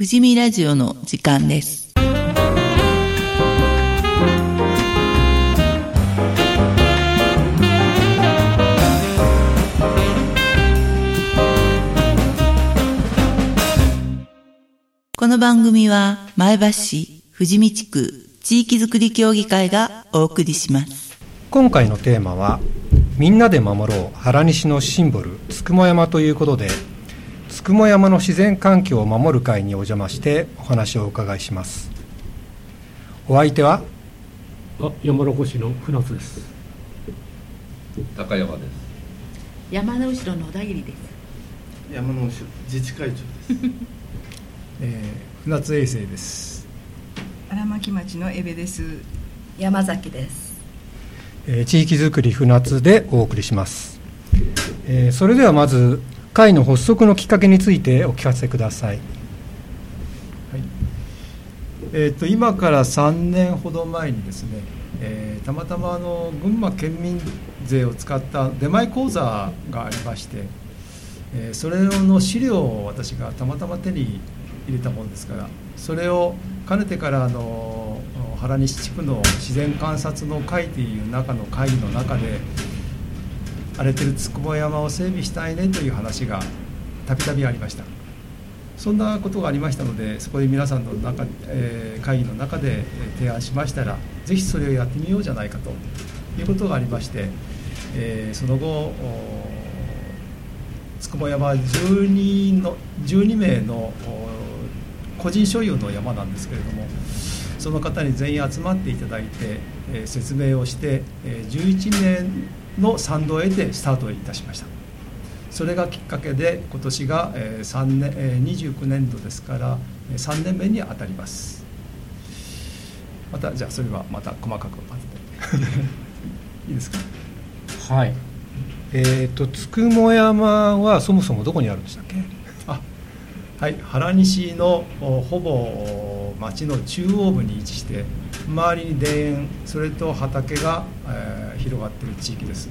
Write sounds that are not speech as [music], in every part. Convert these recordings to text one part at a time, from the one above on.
富士見ラジオの時間です。この番組は前橋市富士見地区地域づくり協議会がお送りします。今回のテーマは「みんなで守ろう原西のシンボルつくも山」ということでつくも山の自然環境を守る会にお邪魔してお話をお伺いしますお相手は？あ山中市の船津です高山です。山の後ろの小田切です。山の後ろ自治会長です。[laughs] えー、船津衛生です。荒牧町のエベです。山崎です。えー地域づくり船津でお送りします、えーそれではまず会の発足のきっかけについてお聞かせくださいえっ、と今から3年ほど前にですね、えーたまたまあの群馬県民税を使った出前講座がありまして、えーそれの資料を私がたまたま手に入れたものですから、それをかねてからあの原西地区の自然観察の会という中の会議の中で。荒れてる筑後山を整備したいねという話がたびたびありました。そんなことがありましたのでそこで皆さんの中、えー会議の中で提案しましたらぜひそれをやってみようじゃないかということがありまして、えーその後お筑後山は12の12名の個人所有の山なんですけれどもその方に全員集まっていただいて、えー説明をして、え11年の賛同を得てスタートいたしました。それがきっかけで今年が、えー3年えー29年度ですからえー3年目に当たります。またじゃあそれはまた細かく [laughs] いいですか？はい。えっ、とつくも山はそもそもどこにあるんでしたっけ？あはい。原西のおほぼお町の中央部に位置して周りに田園それと畑が、えー広がっている地域です、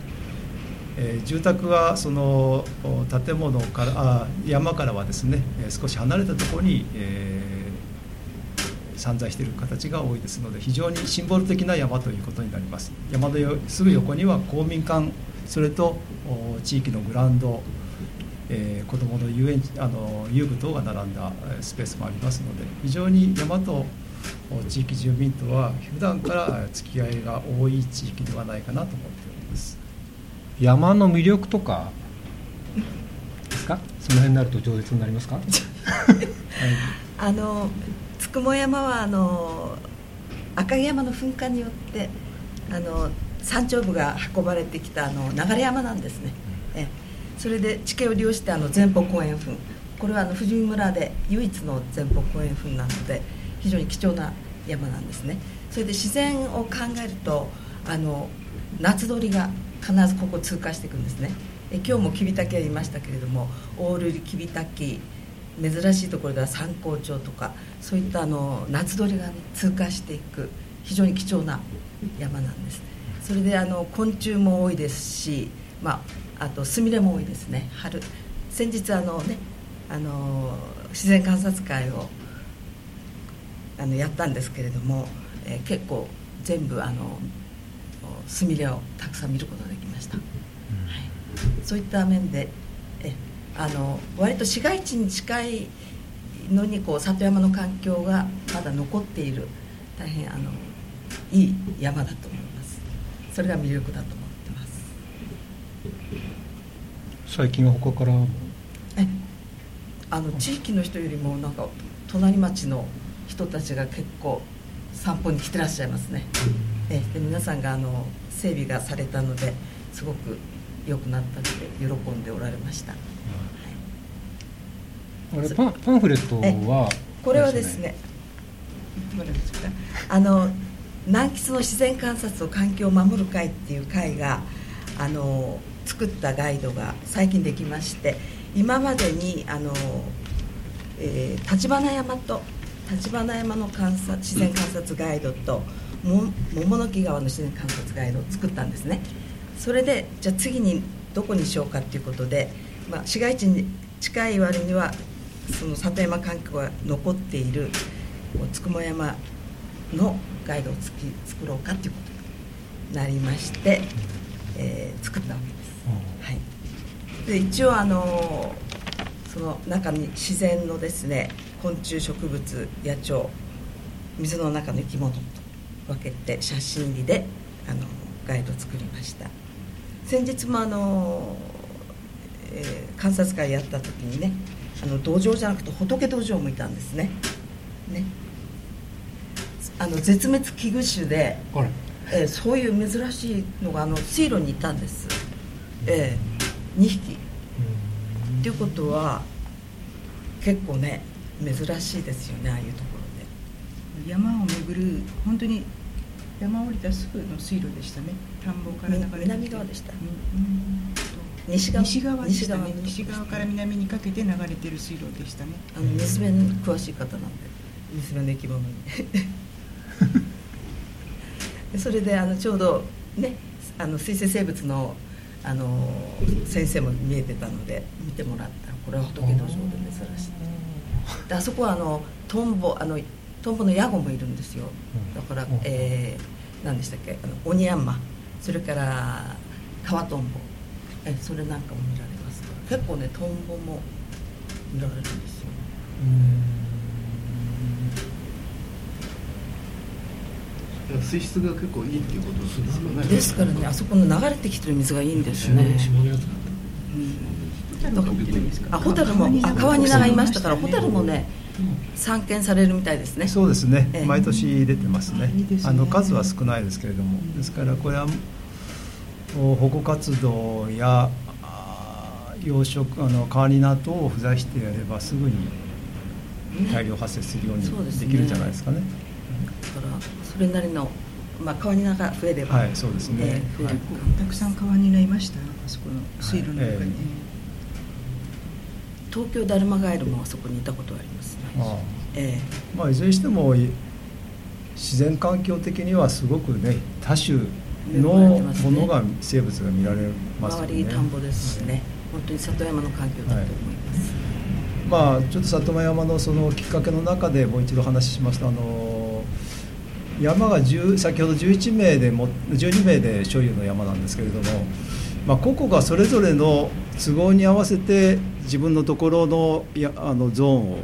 えー住宅はその建物からあ山からはですねえ少し離れたところに、えー散在している形が多いですので非常にシンボル的な山ということになります。山のすぐ横には公民館それと地域のグラウンドえー子どもの遊園地あの遊具等が並んだえースペースもありますので非常に山とお地域住民とは普段からえー付き合いが多い地域ではないかなと思っております。山の魅力とかですか？[laughs] その辺になると饒舌になりますか？あのつくも山はあの赤城山の噴火によってあの山頂部が運ばれてきたあの流山なんですね。それで地形を利用してあの前方後円墳これはあの富士見村で唯一の前方後円墳なので非常に貴重な山なんですね。それで自然を考えるとあの夏鳥が必ずここ通過していくんですね。え今日もキビタキがいましたけれどもオールリキビタキ珍しいところでは三光町とかそういったあの夏鳥が、ね、通過していく非常に貴重な山なんですそれであの昆虫も多いですし、まあ、あとスミレも多いですね。春。先日あのねあの自然観察会をあのやったんですけれども、えー結構全部あのスミレをたくさん見ることができました、はい、そういった面でえあの割と市街地に近いのにこう里山の環境がまだ残っている大変あのいい山だと思います。それが魅力だと思ってます最近は他から？あの地域の人よりもなんか隣町の人たちが結構散歩に来てらっしゃいますね。えで皆さんがあの整備がされたのですごく良くなったので喜んでおられました、はい。あれパンパンフレットは？これはですねあの南吉の自然観察と環境を守る会っていう会があの作ったガイドが最近できまして今までにあの、えー、立花山と立花山の観察自然観察ガイドとも桃の木川の自然観察ガイドを作ったんですねそれでじゃあ次にどこにしようかっていうことで、まあ、市街地に近い割にはその里山環境が残っているつくも山のガイドをつき作ろうかということになりまして、えー、作ったわけです。はい、で一応あのその中に自然のですね昆虫植物野鳥水の中の生き物と分けて写真入りであのガイドを作りました。先日もあの、えー、観察会やった時にねあの道場じゃなくて仏道場もいたんですね。ね。あの絶滅危惧種で、えー、そういう珍しいのがあの水路にいたんです、えー、2匹。っていうことは結構ね珍しいですよねああいうところで山を巡る本当に山降りたすぐの水路でしたね。田んぼから流れて南側でした、西側。西側でしたね。西側から南にかけて流れてる水路でしたね。あの水辺に詳しい方なんで水辺の生き物に。[laughs] それであのちょうどねあの水生生物のあの先生も見えてたので見てもらった。らこれは仏道場で珍しいであそこはあのトンボあのトンボのヤゴもいるんですよ。だから、えー、何でしたっけ？あのオニヤンマそれからカワトンボ。えそれなんかも見られます。結構ねトンボも見られるんですよ水質が結構いいっていうことですね。ですからねあそこの流れてきてる水がいいんですね。あホタルもあ川に流いましたからホタルもね散見されるみたいですね。そうですね、ええ、毎年出てますね、ね、あの数は少ないですけれども。ですからこれは保護活動や養殖あの川になどを不在してやればすぐに大量発生するようにできるんじゃないですかね。ねだからそれなりのまあ、川ニナが増えれば、はい、そうですね、えーはい、たくさん川ニナいましたあそこの水路の中に、はいえ。ー、東京だるまガエルもあそこにいたことありますね。あ、えー、まあ、いずれにしても自然環境的にはすごくね多種のものが、生物が見られますよね。周り田んぼですしね、本当に里山の環境だと思います、まあ、ちょっと里山のそのきっかけの中でもう一度話しますとあの山が10先ほど11名でも12名で所有の山なんですけれども、まあ、個々がそれぞれの都合に合わせて自分のところのやあのゾーンを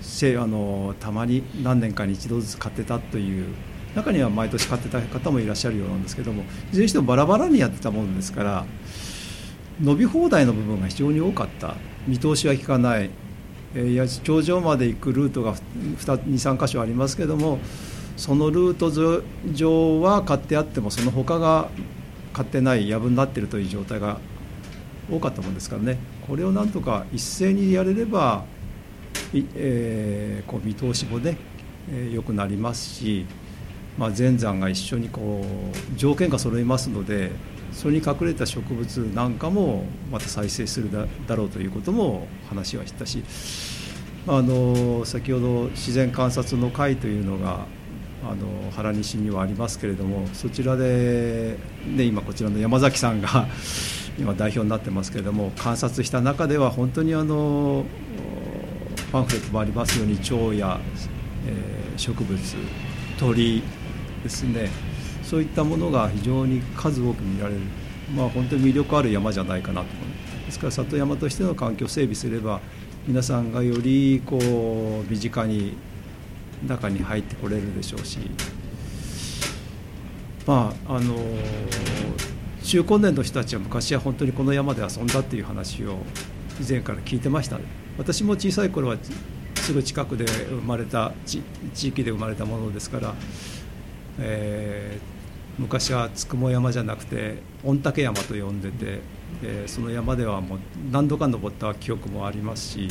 せあのたまに何年かに一度ずつ買ってたという中には毎年買ってた方もいらっしゃるようなんですけどもいずれにしてもバラバラにやってたものですから伸び放題の部分が非常に多かった。見通しは効かない、えー、頂上まで行くルートが23箇所ありますけどもそのルート上は買ってあってもその他が買ってない藪になっているという状態が多かったもんですからね。これをなんとか一斉にやれれば、えー、こう見通しもね良、えー、くなりますし、まあ、全山が一緒にこう条件が揃いますのでそれに隠れた植物なんかもまた再生するだろうということも話はしたしあの先ほど自然観察の会というのがあの原西にはありますけれどもそちらで、ね、今こちらの山崎さんが [laughs] 今代表になってますけれども観察した中では本当にあのパンフレットもありますように蝶や、えー、植物鳥ですね。そういったものが非常に数多く見られる、まあ、本当に魅力ある山じゃないかなと。思いますですから里山としての環境を整備すれば皆さんがよりこう身近に中に入ってこれるでしょうし。まああの中高年の人たちは昔は本当にこの山で遊んだっていう話を以前から聞いてました。私も小さい頃はすぐ近くで生まれた地域で生まれたものですから、えー、昔はつくも山じゃなくて御嶽山と呼んでて、えー、その山ではもう何度か登った記憶もありますし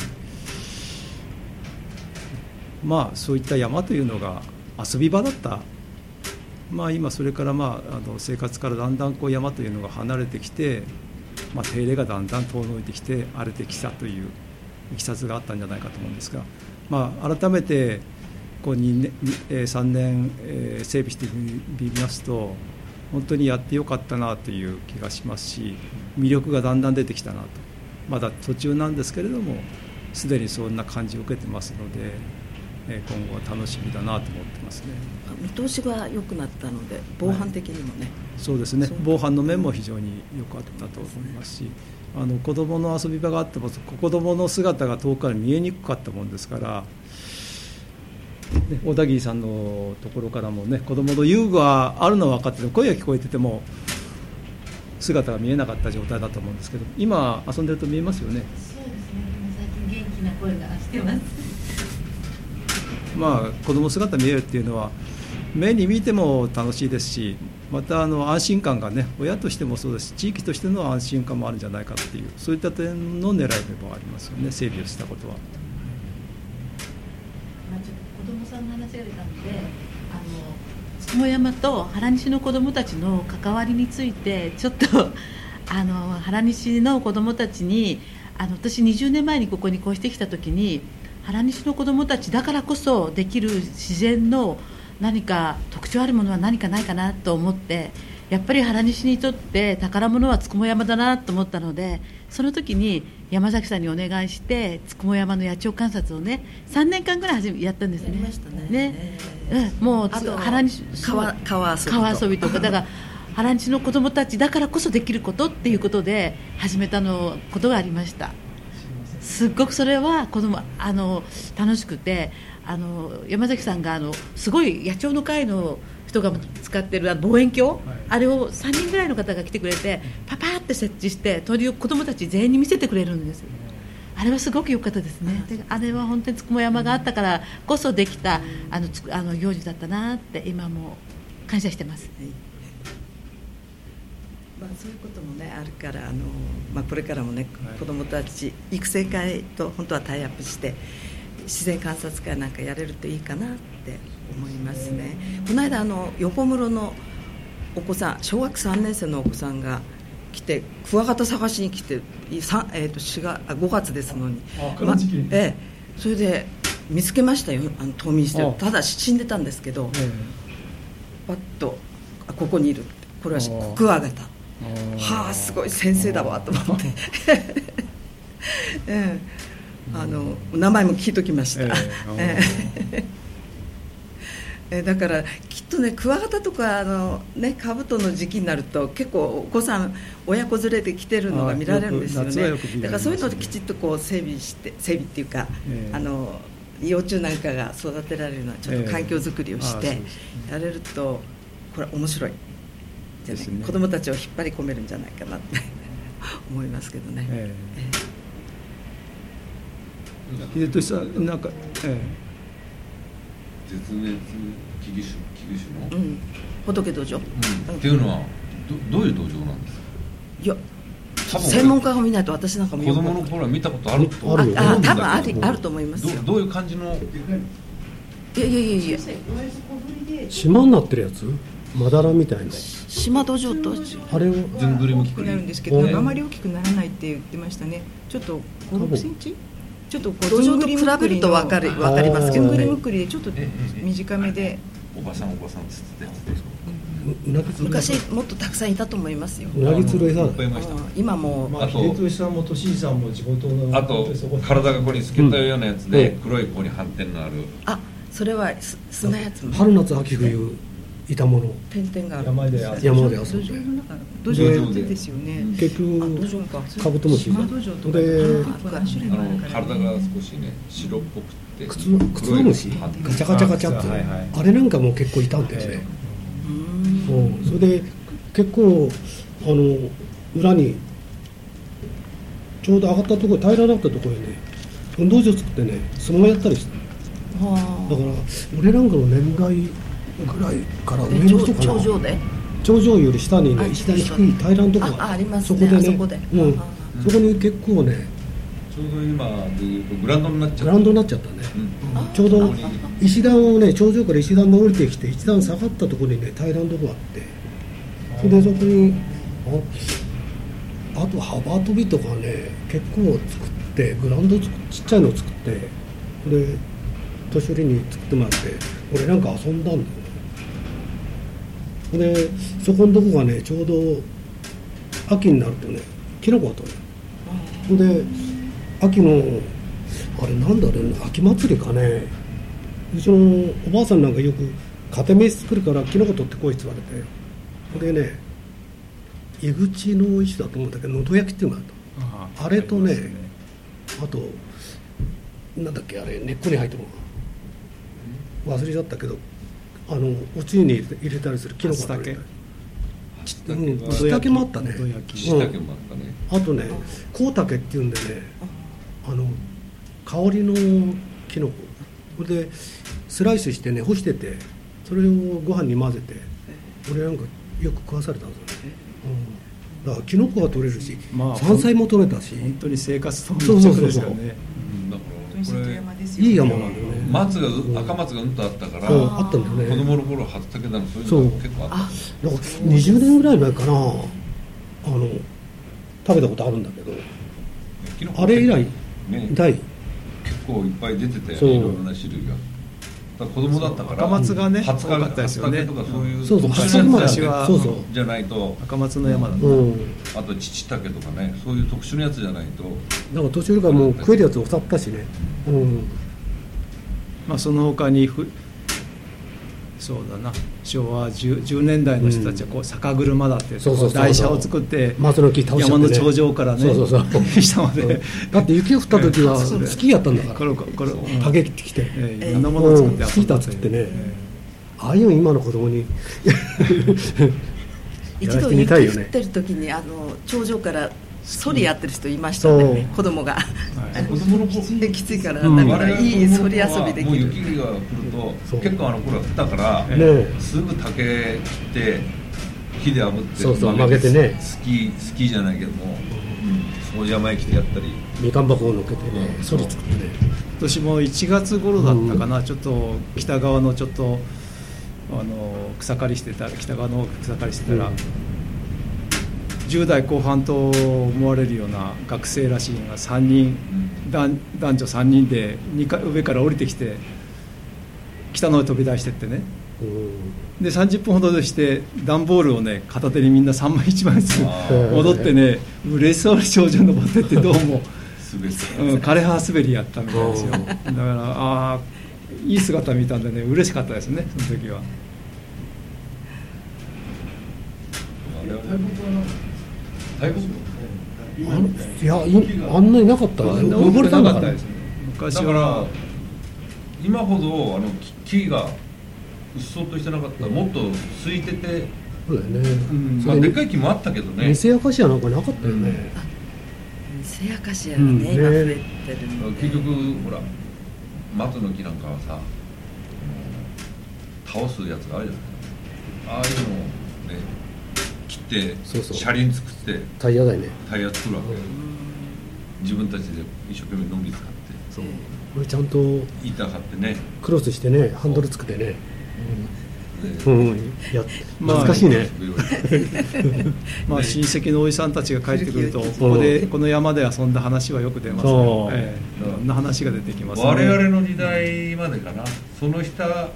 まあそういった山というのが遊び場だった。まあ、今それからまああの生活からだんだんこう山というのが離れてきて、まあ、手入れがだんだん遠のいてきて荒れてきたといういきさつがあったんじゃないかと思うんですが、まあ、改めてこう2年3年整備してみますと本当にやってよかったなという気がしますし魅力がだんだん出てきたなと。まだ途中なんですけれどもすでにそんな感じを受けてますので、今後は楽しみだなと思ってますね。見通しが良くなったので防犯的にもね、はい、そうですね。防犯の面も非常に良かったと思いますしあの子どもの遊び場があっても子どもの姿が遠くから見えにくかったもんですからね、小田切さんのところからもね子供の遊具はあるのは分かってて声が聞こえてても姿が見えなかった状態だと思うんですけど今遊んでると見えますよね。そうですね。最近元気な声がしてますまあ子供姿見えるっていうのは目に見ても楽しいですしまたあの安心感がね親としてもそうですし地域としての安心感もあるんじゃないかっていうそういった点の狙いでもありますよね整備をしたことは。と。子供さんの話が出たのであの下山と原西の子どもたちの関わりについてちょっと [laughs] あの原西の子どもたちにあの私20年前にここに越してきた時に原西の子どもたちだからこそできる自然の何か特徴あるものは何かないかなと思ってやっぱり原西にとって宝物はつくも山だなと思ったのでその時に山崎さんにお願いしてつくも山の野鳥観察をね3年間ぐらいやったんですね。ね。ね、うん、もう原西川川遊び川遊びとか。だから原西の子供たちだからこそできることっていうことで始めたのことがありました。すっごくそれは子供あの楽しくてあの山崎さんがあのすごい野鳥の会の人が使ってる望遠鏡、はい、あれを3人ぐらいの方が来てくれてパパって設置して鳥を子供たち全員に見せてくれるんですあれはすごく良かったですね。であれは本当につくも山があったからこそできたあのつあの行事だったなって今も感謝してます、はいまあ、そういうこともねあるからあの、まあ、これからもね、はい、子どもたち育成会と本当はタイアップして自然観察会なんかやれるといいかなって思いますね。この間あの横室のお子さん小学3年生のお子さんが来てクワガタ探しに来て、えー、と4月5月ですのに。まええ、それで見つけましたよあの冬眠して。るただ死んでたんですけど、パッとあここにいるこれはクワガタはあすごい先生だわと思って、え [laughs] え、あの名前も聞いときました、ええ。[laughs] えだからきっとねクワガタとかあの、ね、カブトの時期になると結構お子さん親子連れで来てるのが見られるんですよね。だからそういうのできちっとこう整備して整備っていうか、えー、あの幼虫なんかが育てられるのはちょっと環境づくりをしてやれるとこれ面白いじゃ、ね、[laughs] 子供たちを引っ張り込めるんじゃないかなって [laughs] 思いますけどね。えー、秀俊さんなんか、えー絶滅危惧種危惧種の、うん、仏道場、うん、っていうのはどどういう道場なんですか？いや専門家が見ないと私なんか子供の頃は見たことあるとああ多分あるあると思いますどどういう感じの？いやいやいやいや。島になってるやつ？まだらみたいな島土壌とあれを？全部りも大きくなるんですけど、あまり大きくならないって言ってましたねちょっと5 6センチ？ちょっとこう土壌と比べると分かる分かりますけどね。むくりでちょっと短めで。おばさんおばさんつって昔もっとたくさんいたと思いますよ。うなぎつる餌今も。まあ秀俊さんも俊さんも地元の。あと体がここに透けたようなやつで黒いここに斑点のある。あそれは砂やつ。春夏秋冬。いたもの。点々が山で山で遊んで。土壌でですよね。結局カブトムシで体が少しね白っぽくて。靴靴ムシ？ガチャガチャガチャって。あれなんかも結構いたんですねうんそれで結構あの裏にちょうど上がったところ平らだったところにね運動場作ってね相撲やったりして。だから俺なんかの年代ぐらいから上の人かな頂上で？頂上より下にね一段低い平らなとこがあります、ね、そこでね。そこで、うん、そこに結構ねちょうど今でいうとグラウンドになっちゃった。グラウンドになっちゃったね、うん、ちょうど石段をね頂上から石段が降りてきて一段下がったところにね平らなとこがあって。それでそこにああと幅跳びとかね結構作ってグラウンドちっちゃいの作ってで年寄りに作ってもらって俺なんか遊んだんだよでそこのとこがねちょうど秋になるとねキノコが取れる。で秋のあれなんだろうね秋祭りかね。うちのおばあさんなんかよく家庭飯作るからキノコ取ってこいって言われて。これね井口の石だと思うんだけどのど焼きっていうのがあったあれとねあとなんだっけあれ根っこに入ってるの。忘れちゃったけどあのおつゆに入れたりするキノコだけちったけもあったね。あったね。あとねコウタケっていうんでねあの香りのキノコ。これでスライスしてね干しててそれをご飯に混ぜて俺なんかよく食わされたんですよね、うん、だからキノコが取れるし、まあ、山菜も取れたし。本当に生活と密着ですよねこれいい山なんだよね。松が赤松がうんとあったからあったんだよね。子供の頃初竹だのそういうの結構あった。だから20年ぐらい前かな。あの食べたことあるんだけどあれ以来、ね、大結構いっぱい出てていろんな種類が子供だったから赤松がね初かったですよね。とかそういうそうそう昔はそうそう。じゃないと。赤松の山だった、うん、あと父竹とかねそういう特殊なやつじゃないと。だから途中からもう食えるやつを去ったしね。うん。まあその他にふそうだな昭和 10, 10年代の人たちはこう酒車だって台車を作って山の頂上からねそうそうそう。[laughs] 下まで。だって雪が降った時はスキーやったんだから。これこれ竹切ってきて。いろんなものを作ってスキーター作ってね。ああいうの今の子供に。[laughs] 一度雪降ってる時にあの頂上からソリやってる人いましたね。子供が、[laughs] 子供の子できついから。だからいいソリ遊びできる。雪が降ると結構あの頃は降ったから、すぐ竹切って火で炙ってそうそう曲げてね。スキースキーじゃないけども、そう山へ来てやったり。みかん箱をのっけてね。ソリ作ってね。今年も1月頃だったかな、ちょっと北側のちょっとあの草刈りしてた北側の草刈りしてたら、10代後半と思われるような学生らしいのが3人、男女3人で2階上から降りてきて北の方へ飛び出してってね。で30分ほどして段ボールをね片手にみんな3枚1枚ずつ戻ってね嬉しそうに頂上登ってってどうも、うん、枯葉滑りやったみたいですよ。だからああいい姿見たんでね嬉しかったですねその時は。いやあんなになかった？登れたかった。です昔だから。今ほどあの木がうっそうとしてなかった。もっと空いてて。そうだよね、うん。まあ、でっかい木もあったけどね。偽アカシアなんかなかったよね、偽アカシアがね、うん、今増えてる結局ほら松の木なんかはさ倒すやつがあるじゃない。ああいうのってそうそう。車輪作ってタイヤだよね。タイヤ作るわけ、自分たちで一生懸命のみ使って。そう。これちゃんと板張ってね。クロスしてねハンドル作ってね。う。ん、うん、や難しいね、[laughs] まあ親戚のおじさんたちが帰ってくるとここでこの山で遊んだ話はよく出ますね、ええ、いろんな話が出てきます、ね、我々の時代までかな。その下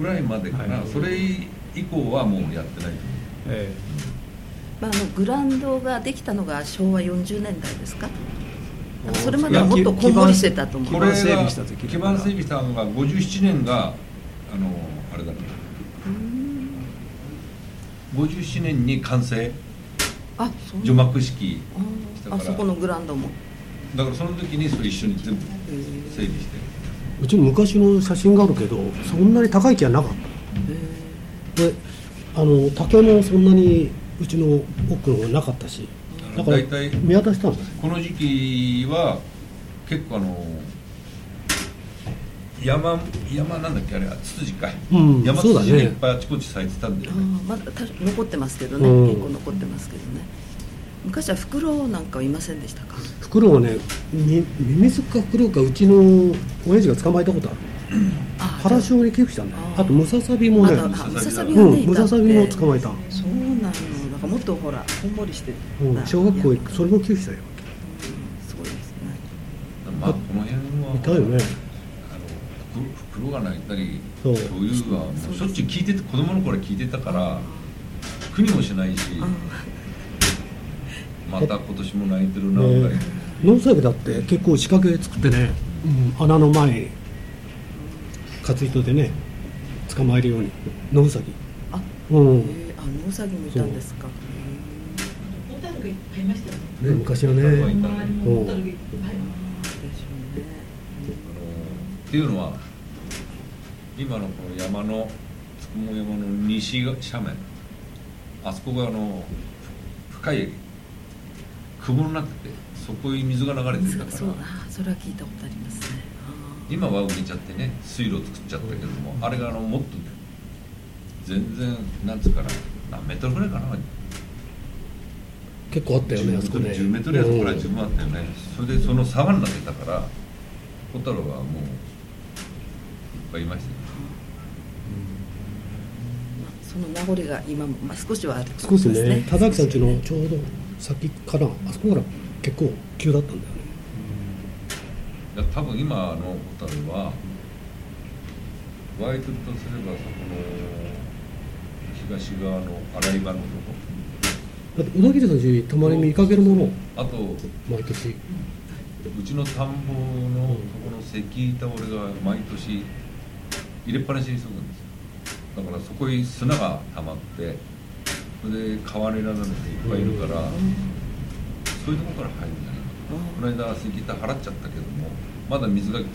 ぐらいまでかな、はい、それ以降はもうやってない、ええまあ、あのグラウンドができたのが昭和40年代ですか？それまではもっとこんもりしてたと思う。これが基盤整備したのが57年があのあれだから57年に完成。あ除幕式。したから。あそこのグラウンドも。だからその時にそれ一緒に全部整備して。うち昔の写真があるけどそんなに高い木はなかった。であの竹もそんなにうちの奥のなかったしだから見渡したんですこの時期は結構あの山山なんだっけあれツツジかい、うん、山ツツジがいっぱいあちこち咲いてたんだよね、まだ残ってますけどね、うん、結構残ってますけどね。昔はフクロウなんかはいませんでしたか？フクロウはねミミズかフクロウかうちの親父が捕まえたことある。原性に寄付したんだあとムササビもねムササビも、ね、ムササビも捕まえた。そうなんなんかもっとほらこんもりしてうん、小学校行くそれも寄付したよ、すごいですね。まあこの辺はいたよね。あの袋が泣いたりそう。いうはもうしょっちゅう聞いてて子供の頃聞いてたから苦にもしないし [laughs] また今年も泣いてるな農作業だって結構仕掛け作ってねうん、穴の前に活糸でね捕まえるように野ウサギあ、うん、えー、あ野ウサギもいたんですか。ホタルがいっぱいいましたよね昔はね。っていうのは今のこの山のつくも山の西斜面あそこがあの深い雲になっててそこに水が流れてたから。そうそれは聞いたことありますね。今は埋めちゃってね水路作っちゃったけども、あれがあのもっと全然なんつうかな何メートルぐらいかな。結構あったよねあそこね。10メートルやとこら十分あったよねそれでその沢になってたから小太郎はもういっぱいいました。よその名残が今も、まあ、少しはある、ね、少しね田崎さんちのちょうど先からあそこから結構急だったんだよね、うん、いや多分今のホタルはワイトとすればそこの東側の洗い場のとこ。だって小田切さんちたまに見かけるもの？あと毎年。うちの田んぼのとこの石板俺が毎年入れっぱなしにするんですよ。だからそこに砂が溜まってそれで川になるのっていっぱいいるから、そういうとこから入るんじゃないこの間石板払っちゃったけどもまだ水がいっ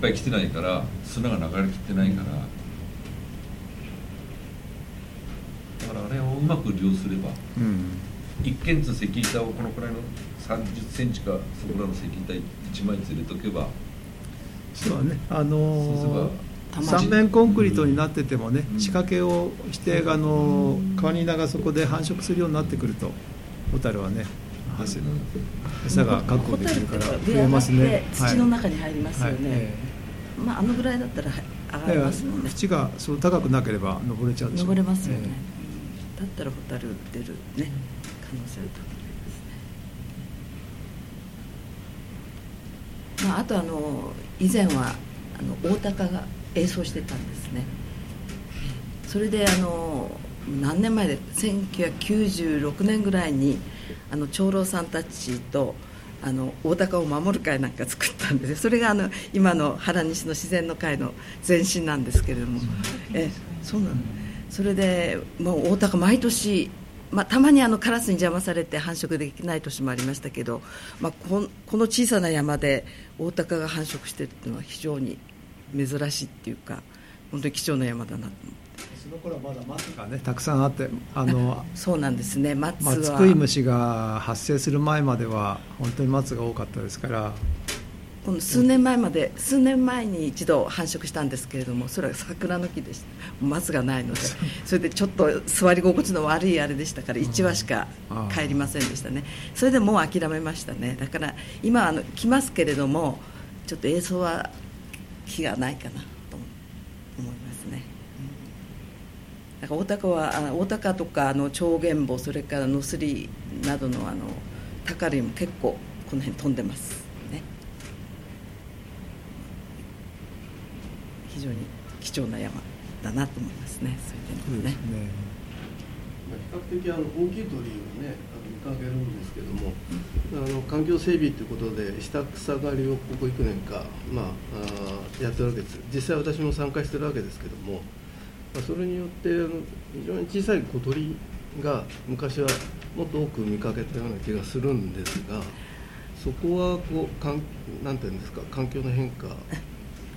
ぱい来てないから砂が流れきってないからだからあれをうまく利用すれば、うん、一軒ずつ石板をこのくらいの3 0ンチかそこらの石板1枚ずつ入れとけばそうね。あのー三面コンクリートになっててもね、仕掛けをしてあのカニナがそこで繁殖するようになってくるとホタルはね餌が確保できるから増えますね。土の中に入りますよね、はい。はいまああのぐらいだったら上がりますもんね。縁がそう高くなければ登れちゃう登れますよね、えー、だったらホタル出るね可能性あると思いますね。まああとあの以前はあの大高が演奏してたんですね。それであの何年前で1996年ぐらいにあの長老さんたちとあの大高を守る会なんか作ったんですそれがあの今の原西の自然の会の前身なんですけれども。えそうなのそれでもう大高毎年まあ、たまにあのカラスに邪魔されて繁殖できない年もありましたけど、まあ、この小さな山で大高が繁殖しているというのは非常に珍しいっていうか本当に貴重な山だなと思って。その頃はまだ松がねたくさんあってあの [laughs] そうなんですね。松は。松食い虫が発生する前までは本当に松が多かったですからこの数年前まで、数年前に一度繁殖したんですけれどもそれは桜の木でした。松がないので。それでちょっと座り心地の悪いあれでしたから1羽しか帰りませんでしたね。それでもう諦めましたね。だから今あの来ますけれどもちょっと映像は気がないかなと思いますね。うん。だから大高は大高とかあの超原母それからノスリなどのあの高類も結構この辺飛んでますね。非常に貴重な山だなと思いますね。そういう点でね。ね比較的あの大きい鳥をね見かけるんですけども、あの環境整備ということで下草刈りをここ幾年か、まあ、あやってるわけです実際私も参加してるわけですけども、まあ、それによってあの非常に小さい小鳥が昔はもっと多く見かけたような気がするんですがそこはこうかんなんていうんですか環境の変化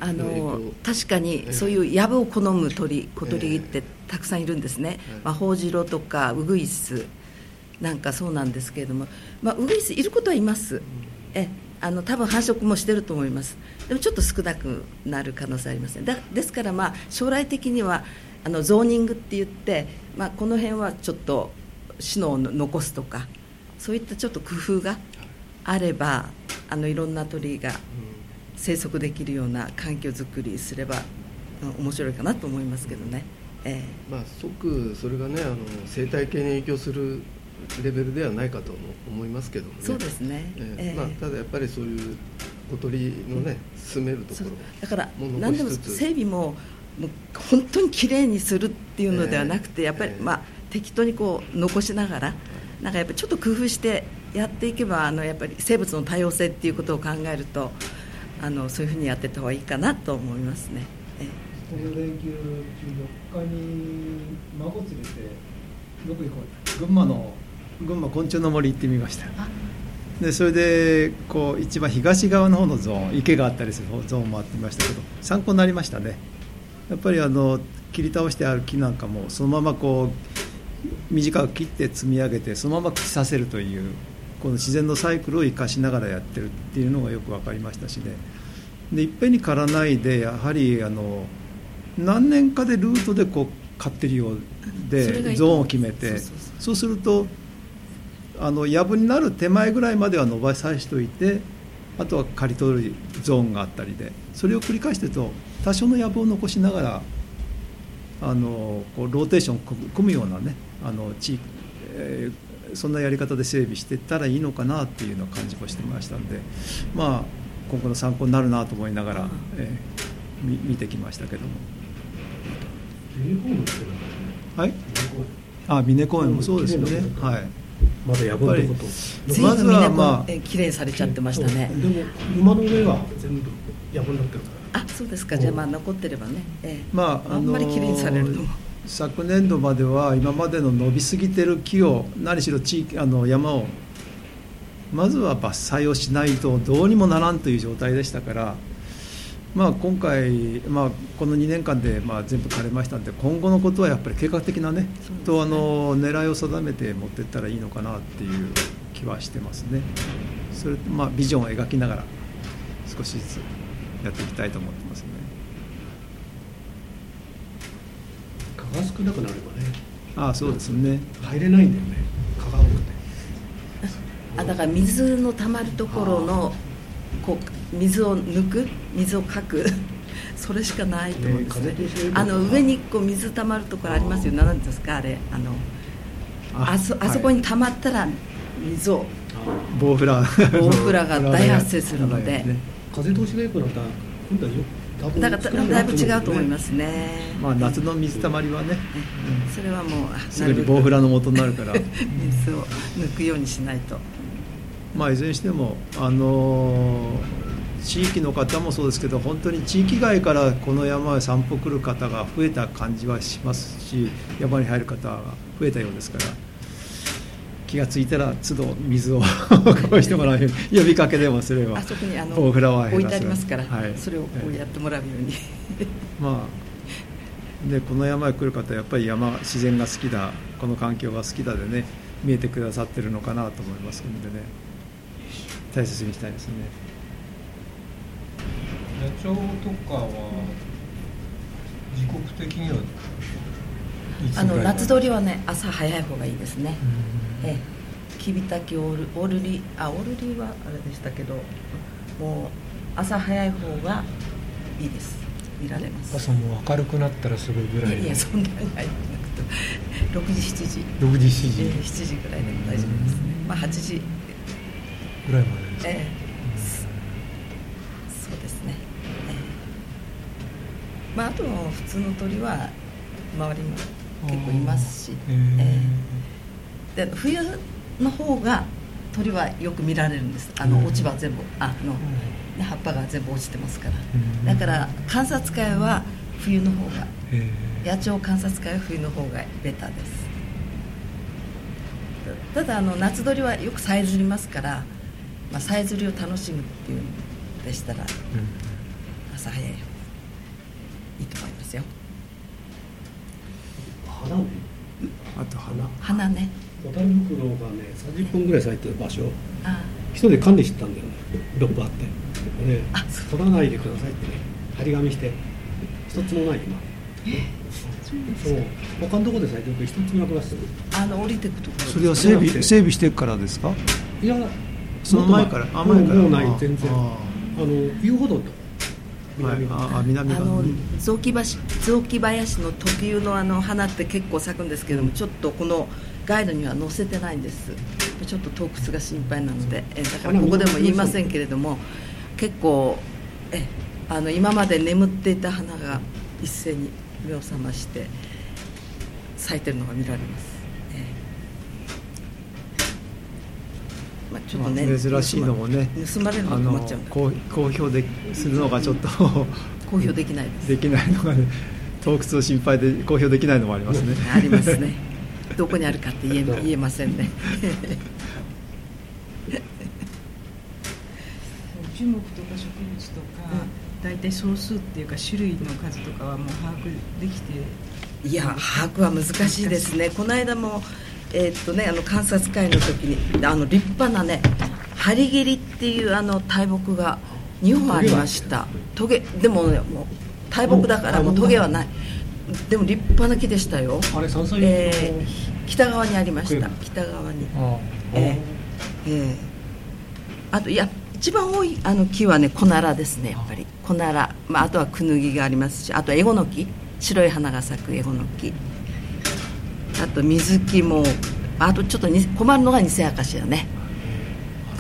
あの確かにそういう藪を好む鳥小鳥ってたくさんいるんですね、まあ、ホウジロとかウグイスなんかそうなんですけれども、まあ、ウグイスいることはいます、えあの多分繁殖もしてると思います。でもちょっと少なくなる可能性ありますね。だですからまあ将来的にはあのゾーニングって言って、まあ、この辺はちょっと死のを残すとかそういったちょっと工夫があればあのいろんな鳥が生息できるような環境づくりすれば面白いかなと思いますけどね、えー、まあ、即それがねあの生態系に影響するレベルではないかと思いますけども、ね、そうですね、えー、まあ、ただやっぱりそういう小鳥のね進めるところだから何でも整備ももう本当にきれいにするっていうのではなくて、やっぱり、まあ、適当にこう残しながらなんかやっぱりちょっと工夫してやっていけばあのやっぱり生物の多様性っていうことを考えるとあのそういうふうにやってた方がいいかなと思いますね。この連休中4日に孫連れてどこ行こう。群馬の群馬昆虫の森行ってみました。でそれでこう一番東側の方のゾーン池があったりするゾーンもあってみましたけど参考になりましたね。やっぱりあの切り倒してある木なんかもそのままこう短く切って積み上げてそのまま朽ちさせるというこの自然のサイクルを生かしながらやってるっていうのがよく分かりましたしねでいっぺんに刈らないでやはりあの何年かでルートでこう刈ってるようでゾーンを決めて。そうするとあの藪になる手前ぐらいまでは伸ばさせておいてあとは刈り取るゾーンがあったりでそれを繰り返してると多少の藪を残しながらあのこうローテーション組むようなねあの地域、えー、そんなやり方で整備していったらいいのかなっていうのを感じもしてましたんでまあ今後の参考になるなと思いながら、えー、見てきましたけども。はい？あ峰公園もそうですよね。はい。まだやぶのこと。まずはまあ綺麗されちゃってましたね。でも馬の上は全部やぶになってるから。あそうですか。じゃあまあ残ってればね、ええ、まああんまり綺麗にされると昨年度までは今までの伸びすぎてる木を何しろ地域あの山をまずは伐採をしないとどうにもならんという状態でしたからまあ、今回、まあ、この2年間でまあ全部枯れましたので今後のことはやっぱり計画的なね、ねとあの狙いを定めて持っていったらいいのかなっていう気はしてますね。それまあ、ビジョンを描きながら少しずつやっていきたいと思ってますね。蚊が少なくなればね。ああそうですね。入れないんだよね。あだから水のたまるところのこう水を抜く水をかく [laughs] それしかないと思うんですね、あの上にこう水たまるところありますよ。何ですかあれ。あのあそあそこにたまったら水を。ボウフラボウフラ [laughs] が大発生するので、風通しが良くなったら今度はよだからだいぶ違うと思いますね。まあ夏の水たまりはね、それはもうすぐにボウフラの元になるから水を抜くようにしないと。まあ、いずれにしても、あの地域の方もそうですけど本当に地域外からこの山へ散歩来る方が増えた感じはしますし山に入る方が増えたようですから気が付いたら都度水をこうしてもらうように呼びかけでもすればあそこにあのフラワー置いてありますから、はい、それをこうやってもらうように。まあでこの山へ来る方はやっぱり山自然が好きだこの環境が好きだでね見えてくださってるのかなと思いますのでね。大切にしたいですね。野鳥とかは時刻的にはあの夏鳥はね朝早い方がいいですね、ええ、キビタキオールオールリあオールリはあれでしたけどもう朝早い方がいいです。見られます。朝も明るくなったらすぐぐらい。いやそんなに早くなくて。6時7時。6時7時、えー、7時ぐらいでも大丈夫ですね、まあ8時。ぐらいまでですか、ええ、そうですね、ええ、まああと普通の鳥は周りに結構いますし、ええ、で冬の方が鳥はよく見られるんです。あの落ち葉全部あの、ね、葉っぱが全部落ちてますから。だから観察会は冬の方が野鳥観察会は冬の方がベタです。ただあの夏鳥はよくさえずりますからまあ、さえずりを楽しむっていうんでしたら、うん、朝早いいいと思いますよ。花ね。あと花花ね小樽袋がね30分ぐらい咲いてる場所。一人で管理してたんだよね。ロップあって。で取らないでくださいってね張り紙して。一つもない今。そう。他のところで咲いてるけど一つもなくなってる。あの降りてくところそれは整備整備してからですか？いやその前から？あ前から？もうない全然。あの遊歩道と南あ南あの雑木林雑木林の特有のあの花って結構咲くんですけども、ちょっとこのガイドには載せてないんです。ちょっと洞窟が心配なので。えだからここでも言いませんけれども結構えあの今まで眠っていた花が一斉に目を覚まして咲いてるのが見られます。まあ、ちょっとね、まあ、珍しいのもね盗まれるの困っちゃう公表でするのがちょっと [laughs] 公表できないです。できないのがね洞窟を心配で公表できないのもありますね。ありますねどこにあるかって言え [laughs] 言えませんね。樹木とか植物とか、大体総数っていうか種類の数とかはもう把握できて。いや把握は難しいですね。この間もえー、っとねあの観察会の時にあの立派なねハリゲリっていうあの大木が2本ありました。トゲでもねもう大木だからもうトゲはないでも立派な木でしたよ。あれ山菜、えー、北側にありました。北側に。えー、えー、あといや一番多いあの木はねコナラですねやっぱり。コナラ、まあ、あとはクヌギがありますしあとエゴの木白い花が咲くエゴの木あと水木も。あとちょっと困るのが偽アカシアね。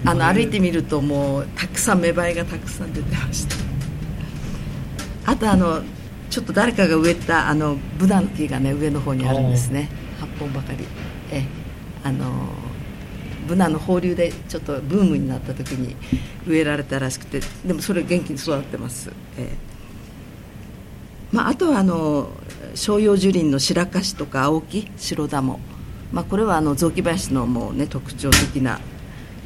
あの歩いてみるともうたくさん芽生えがたくさん出てました。あとあのちょっと誰かが植えたあのブナの木がね上の方にあるんですね。8本ばかり。えあのブナの放流でちょっとブームになった時に植えられたらしくてでもそれ元気に育ってます、えまあ、あとはあの照葉樹林の白樫とか青木白ダモ、まあ、これはあの雑木林のもう、ね、特徴的な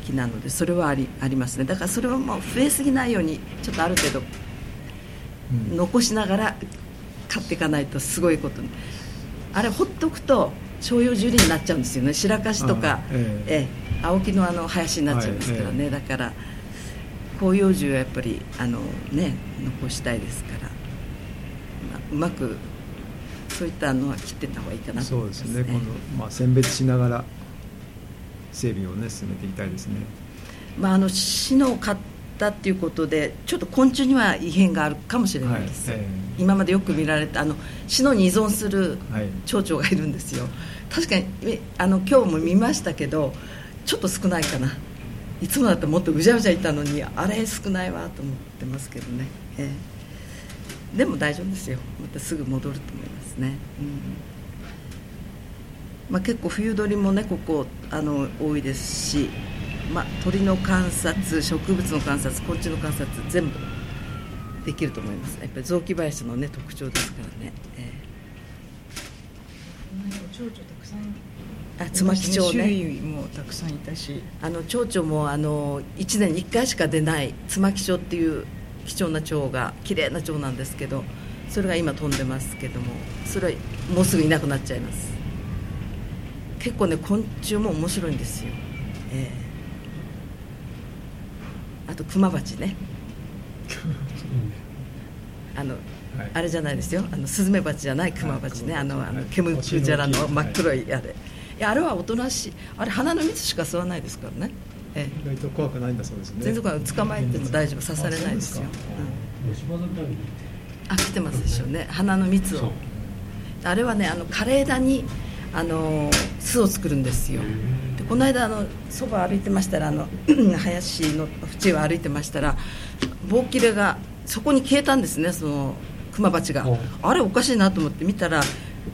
木なのでそれはありありますね。だからそれはもう増えすぎないようにちょっとある程度残しながら買っていかないとすごいことに。あれほっとくと照葉樹林になっちゃうんですよね。白樫とか、ええ。青木のあの林になっちゃいますからね、だから広葉樹はやっぱりあの、ね、残したいですから、まあ、うまくそういったのは切ってた方がいいかなと思います、ね、そうですね。今度、まあ、選別しながら整備をね進めていきたいですね、まあ、あの市の買ったっていうことでちょっと昆虫には異変があるかもしれないです、はいえー、今までよく見られたあの市のに依存する蝶々がいるんですよ、はい、確かにあの今日も見ましたけどちょっと少ないかな。いつもだったらもっとうじゃうじゃいたのにあれ少ないわと思ってますけどね、えー、でも大丈夫ですよ。またすぐ戻ると思いますね、うん。まあ、結構冬鳥もねここあの多いですし、まあ、鳥の観察植物の観察昆虫の観察全部できると思います。やっぱり雑木林のね特徴ですからね、えー、蝶々たくさん。あつまき蝶ねもたくさんいたし。あの蝶々もあの1年に1回しか出ないつまき蝶っていう貴重な蝶が綺麗な蝶なんですけどそれが今飛んでますけどもそれはもうすぐいなくなっちゃいます。結構ね昆虫も面白いんですよ、えー、あとクマバチね。[laughs] あの、はい、あれじゃないですよ。あのスズメバチじゃないクマバチね。あのあのケムクジャラの真っ黒いあれ。いやあれはおとなしい。あれ鼻の蜜しか吸わないですからね、ええ、意外と怖くないんだそうですね。全然捕まえても大丈夫。刺されないですよ、うん、あ来てますでしょうね。鼻の蜜を。あれはねあの枯れ枝にあの巣を作るんですよ。でこの間あのそば歩いてましたらあの [clears throat] 林の縁を歩いてましたら棒切れがそこに消えたんですねそのクマバチがあれおかしいなと思って見たら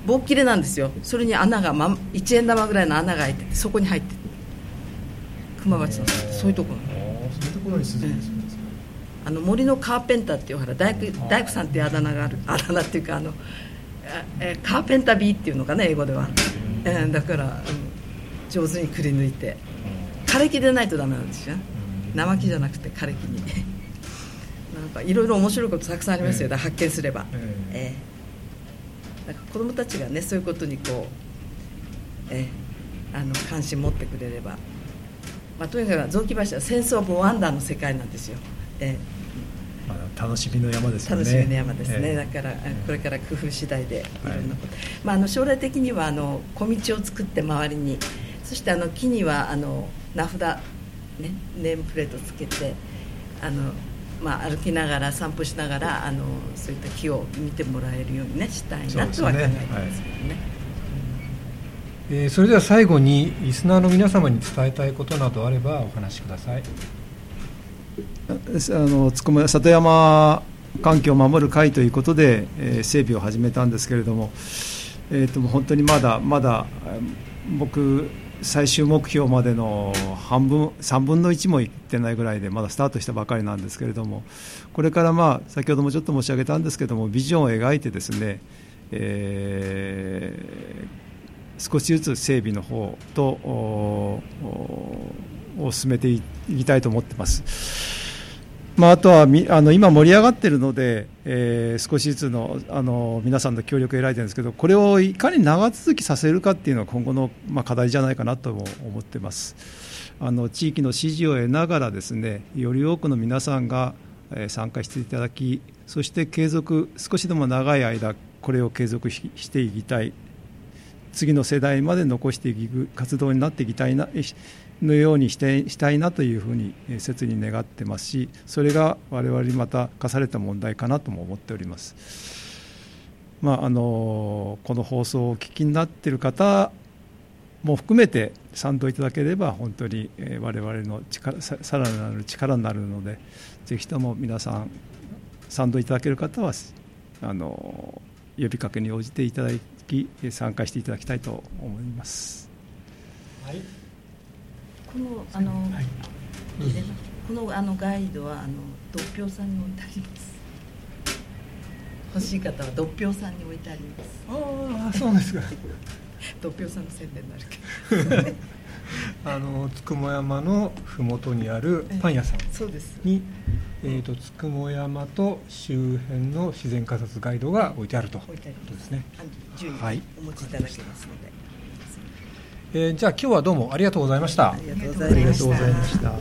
棒切れなんですよ。それに穴が、ま、1円玉ぐらいの穴が開いててそこに入ってクマバチのそういうところそういうところに住んでるんですか、あの森のカーペンターっていうほら大工大工さんっていうあだ名がある [laughs] あだ名っていうかあのえカーペンタービーっていうのかな英語では、えー、だから、うん、上手にくり抜いて。枯れ木でないとダメなんですよ。生木じゃなくて枯れ木に。[laughs] なんかいろいろ面白いことたくさんありますよ、えー、発見すれば、えーだから子どもたちがねそういうことにこうえあの関心持ってくれれば、まあ、とにかく雑木林は戦争ボワンダーの世界なんですよ。えまあ、楽しみの山ですね。楽しみの山ですね、えー、だからこれから工夫次第でいろんなこと、はい、まあ、あの将来的にはあの小道を作って周りにそしてあの木にはあの名札、ね、ネームプレートつけてあのまあ、歩きながら散歩しながらあのそういった木を見てもらえるように、ね、したいなとは考えてますけどね。えー、それでは最後にリスナーの皆様に伝えたいことなどあればお話しください。あのつくも里山環境を守る会ということで、えー、整備を始めたんですけれども、えーと、と本当にまだまだ僕最終目標までの半分3分の1もいってないぐらいでまだスタートしたばかりなんですけれどもこれからまあ先ほどもちょっと申し上げたんですけれどもビジョンを描いてですね、えー、少しずつ整備の方とを進めていきたいと思ってます。まあ、あとはみあの今盛り上がっているので、えー、少しずつのあの皆さんの協力を得られてるんですけどこれをいかに長続きさせるかっていうのは今後の、まあ、課題じゃないかなとも思ってます。あの地域の支持を得ながらですねより多くの皆さんが、えー、参加していただきそして継続少しでも長い間これを継続していきたい次の世代まで残していく活動になっていきたいなのようにしてしたいなというふうに切に願ってますしそれが我々にまた課された問題かなとも思っております。まあ、あのこの放送をお聞きになっている方も含めて賛同いただければ本当に我々の力さらなる力になるのでぜひとも皆さん賛同いただける方はあの呼びかけに応じていただき参加していただきたいと思います。はいこのあの、はい、このあのガイドはあの独票さんに置いてあります。欲しい方は独票さんに置いてあります。ああそうですか。[laughs] 独票さんの宣伝になるけど。[laughs] あのつくも山の麓にあるパン屋さんに、そうです。えーと、つくも山と周辺の自然観察ガイドが置いてあると。いうことですね。はい、お持ちいただけますので。えー、じゃあ今日はどうもありがとうございました。ありがとうございました。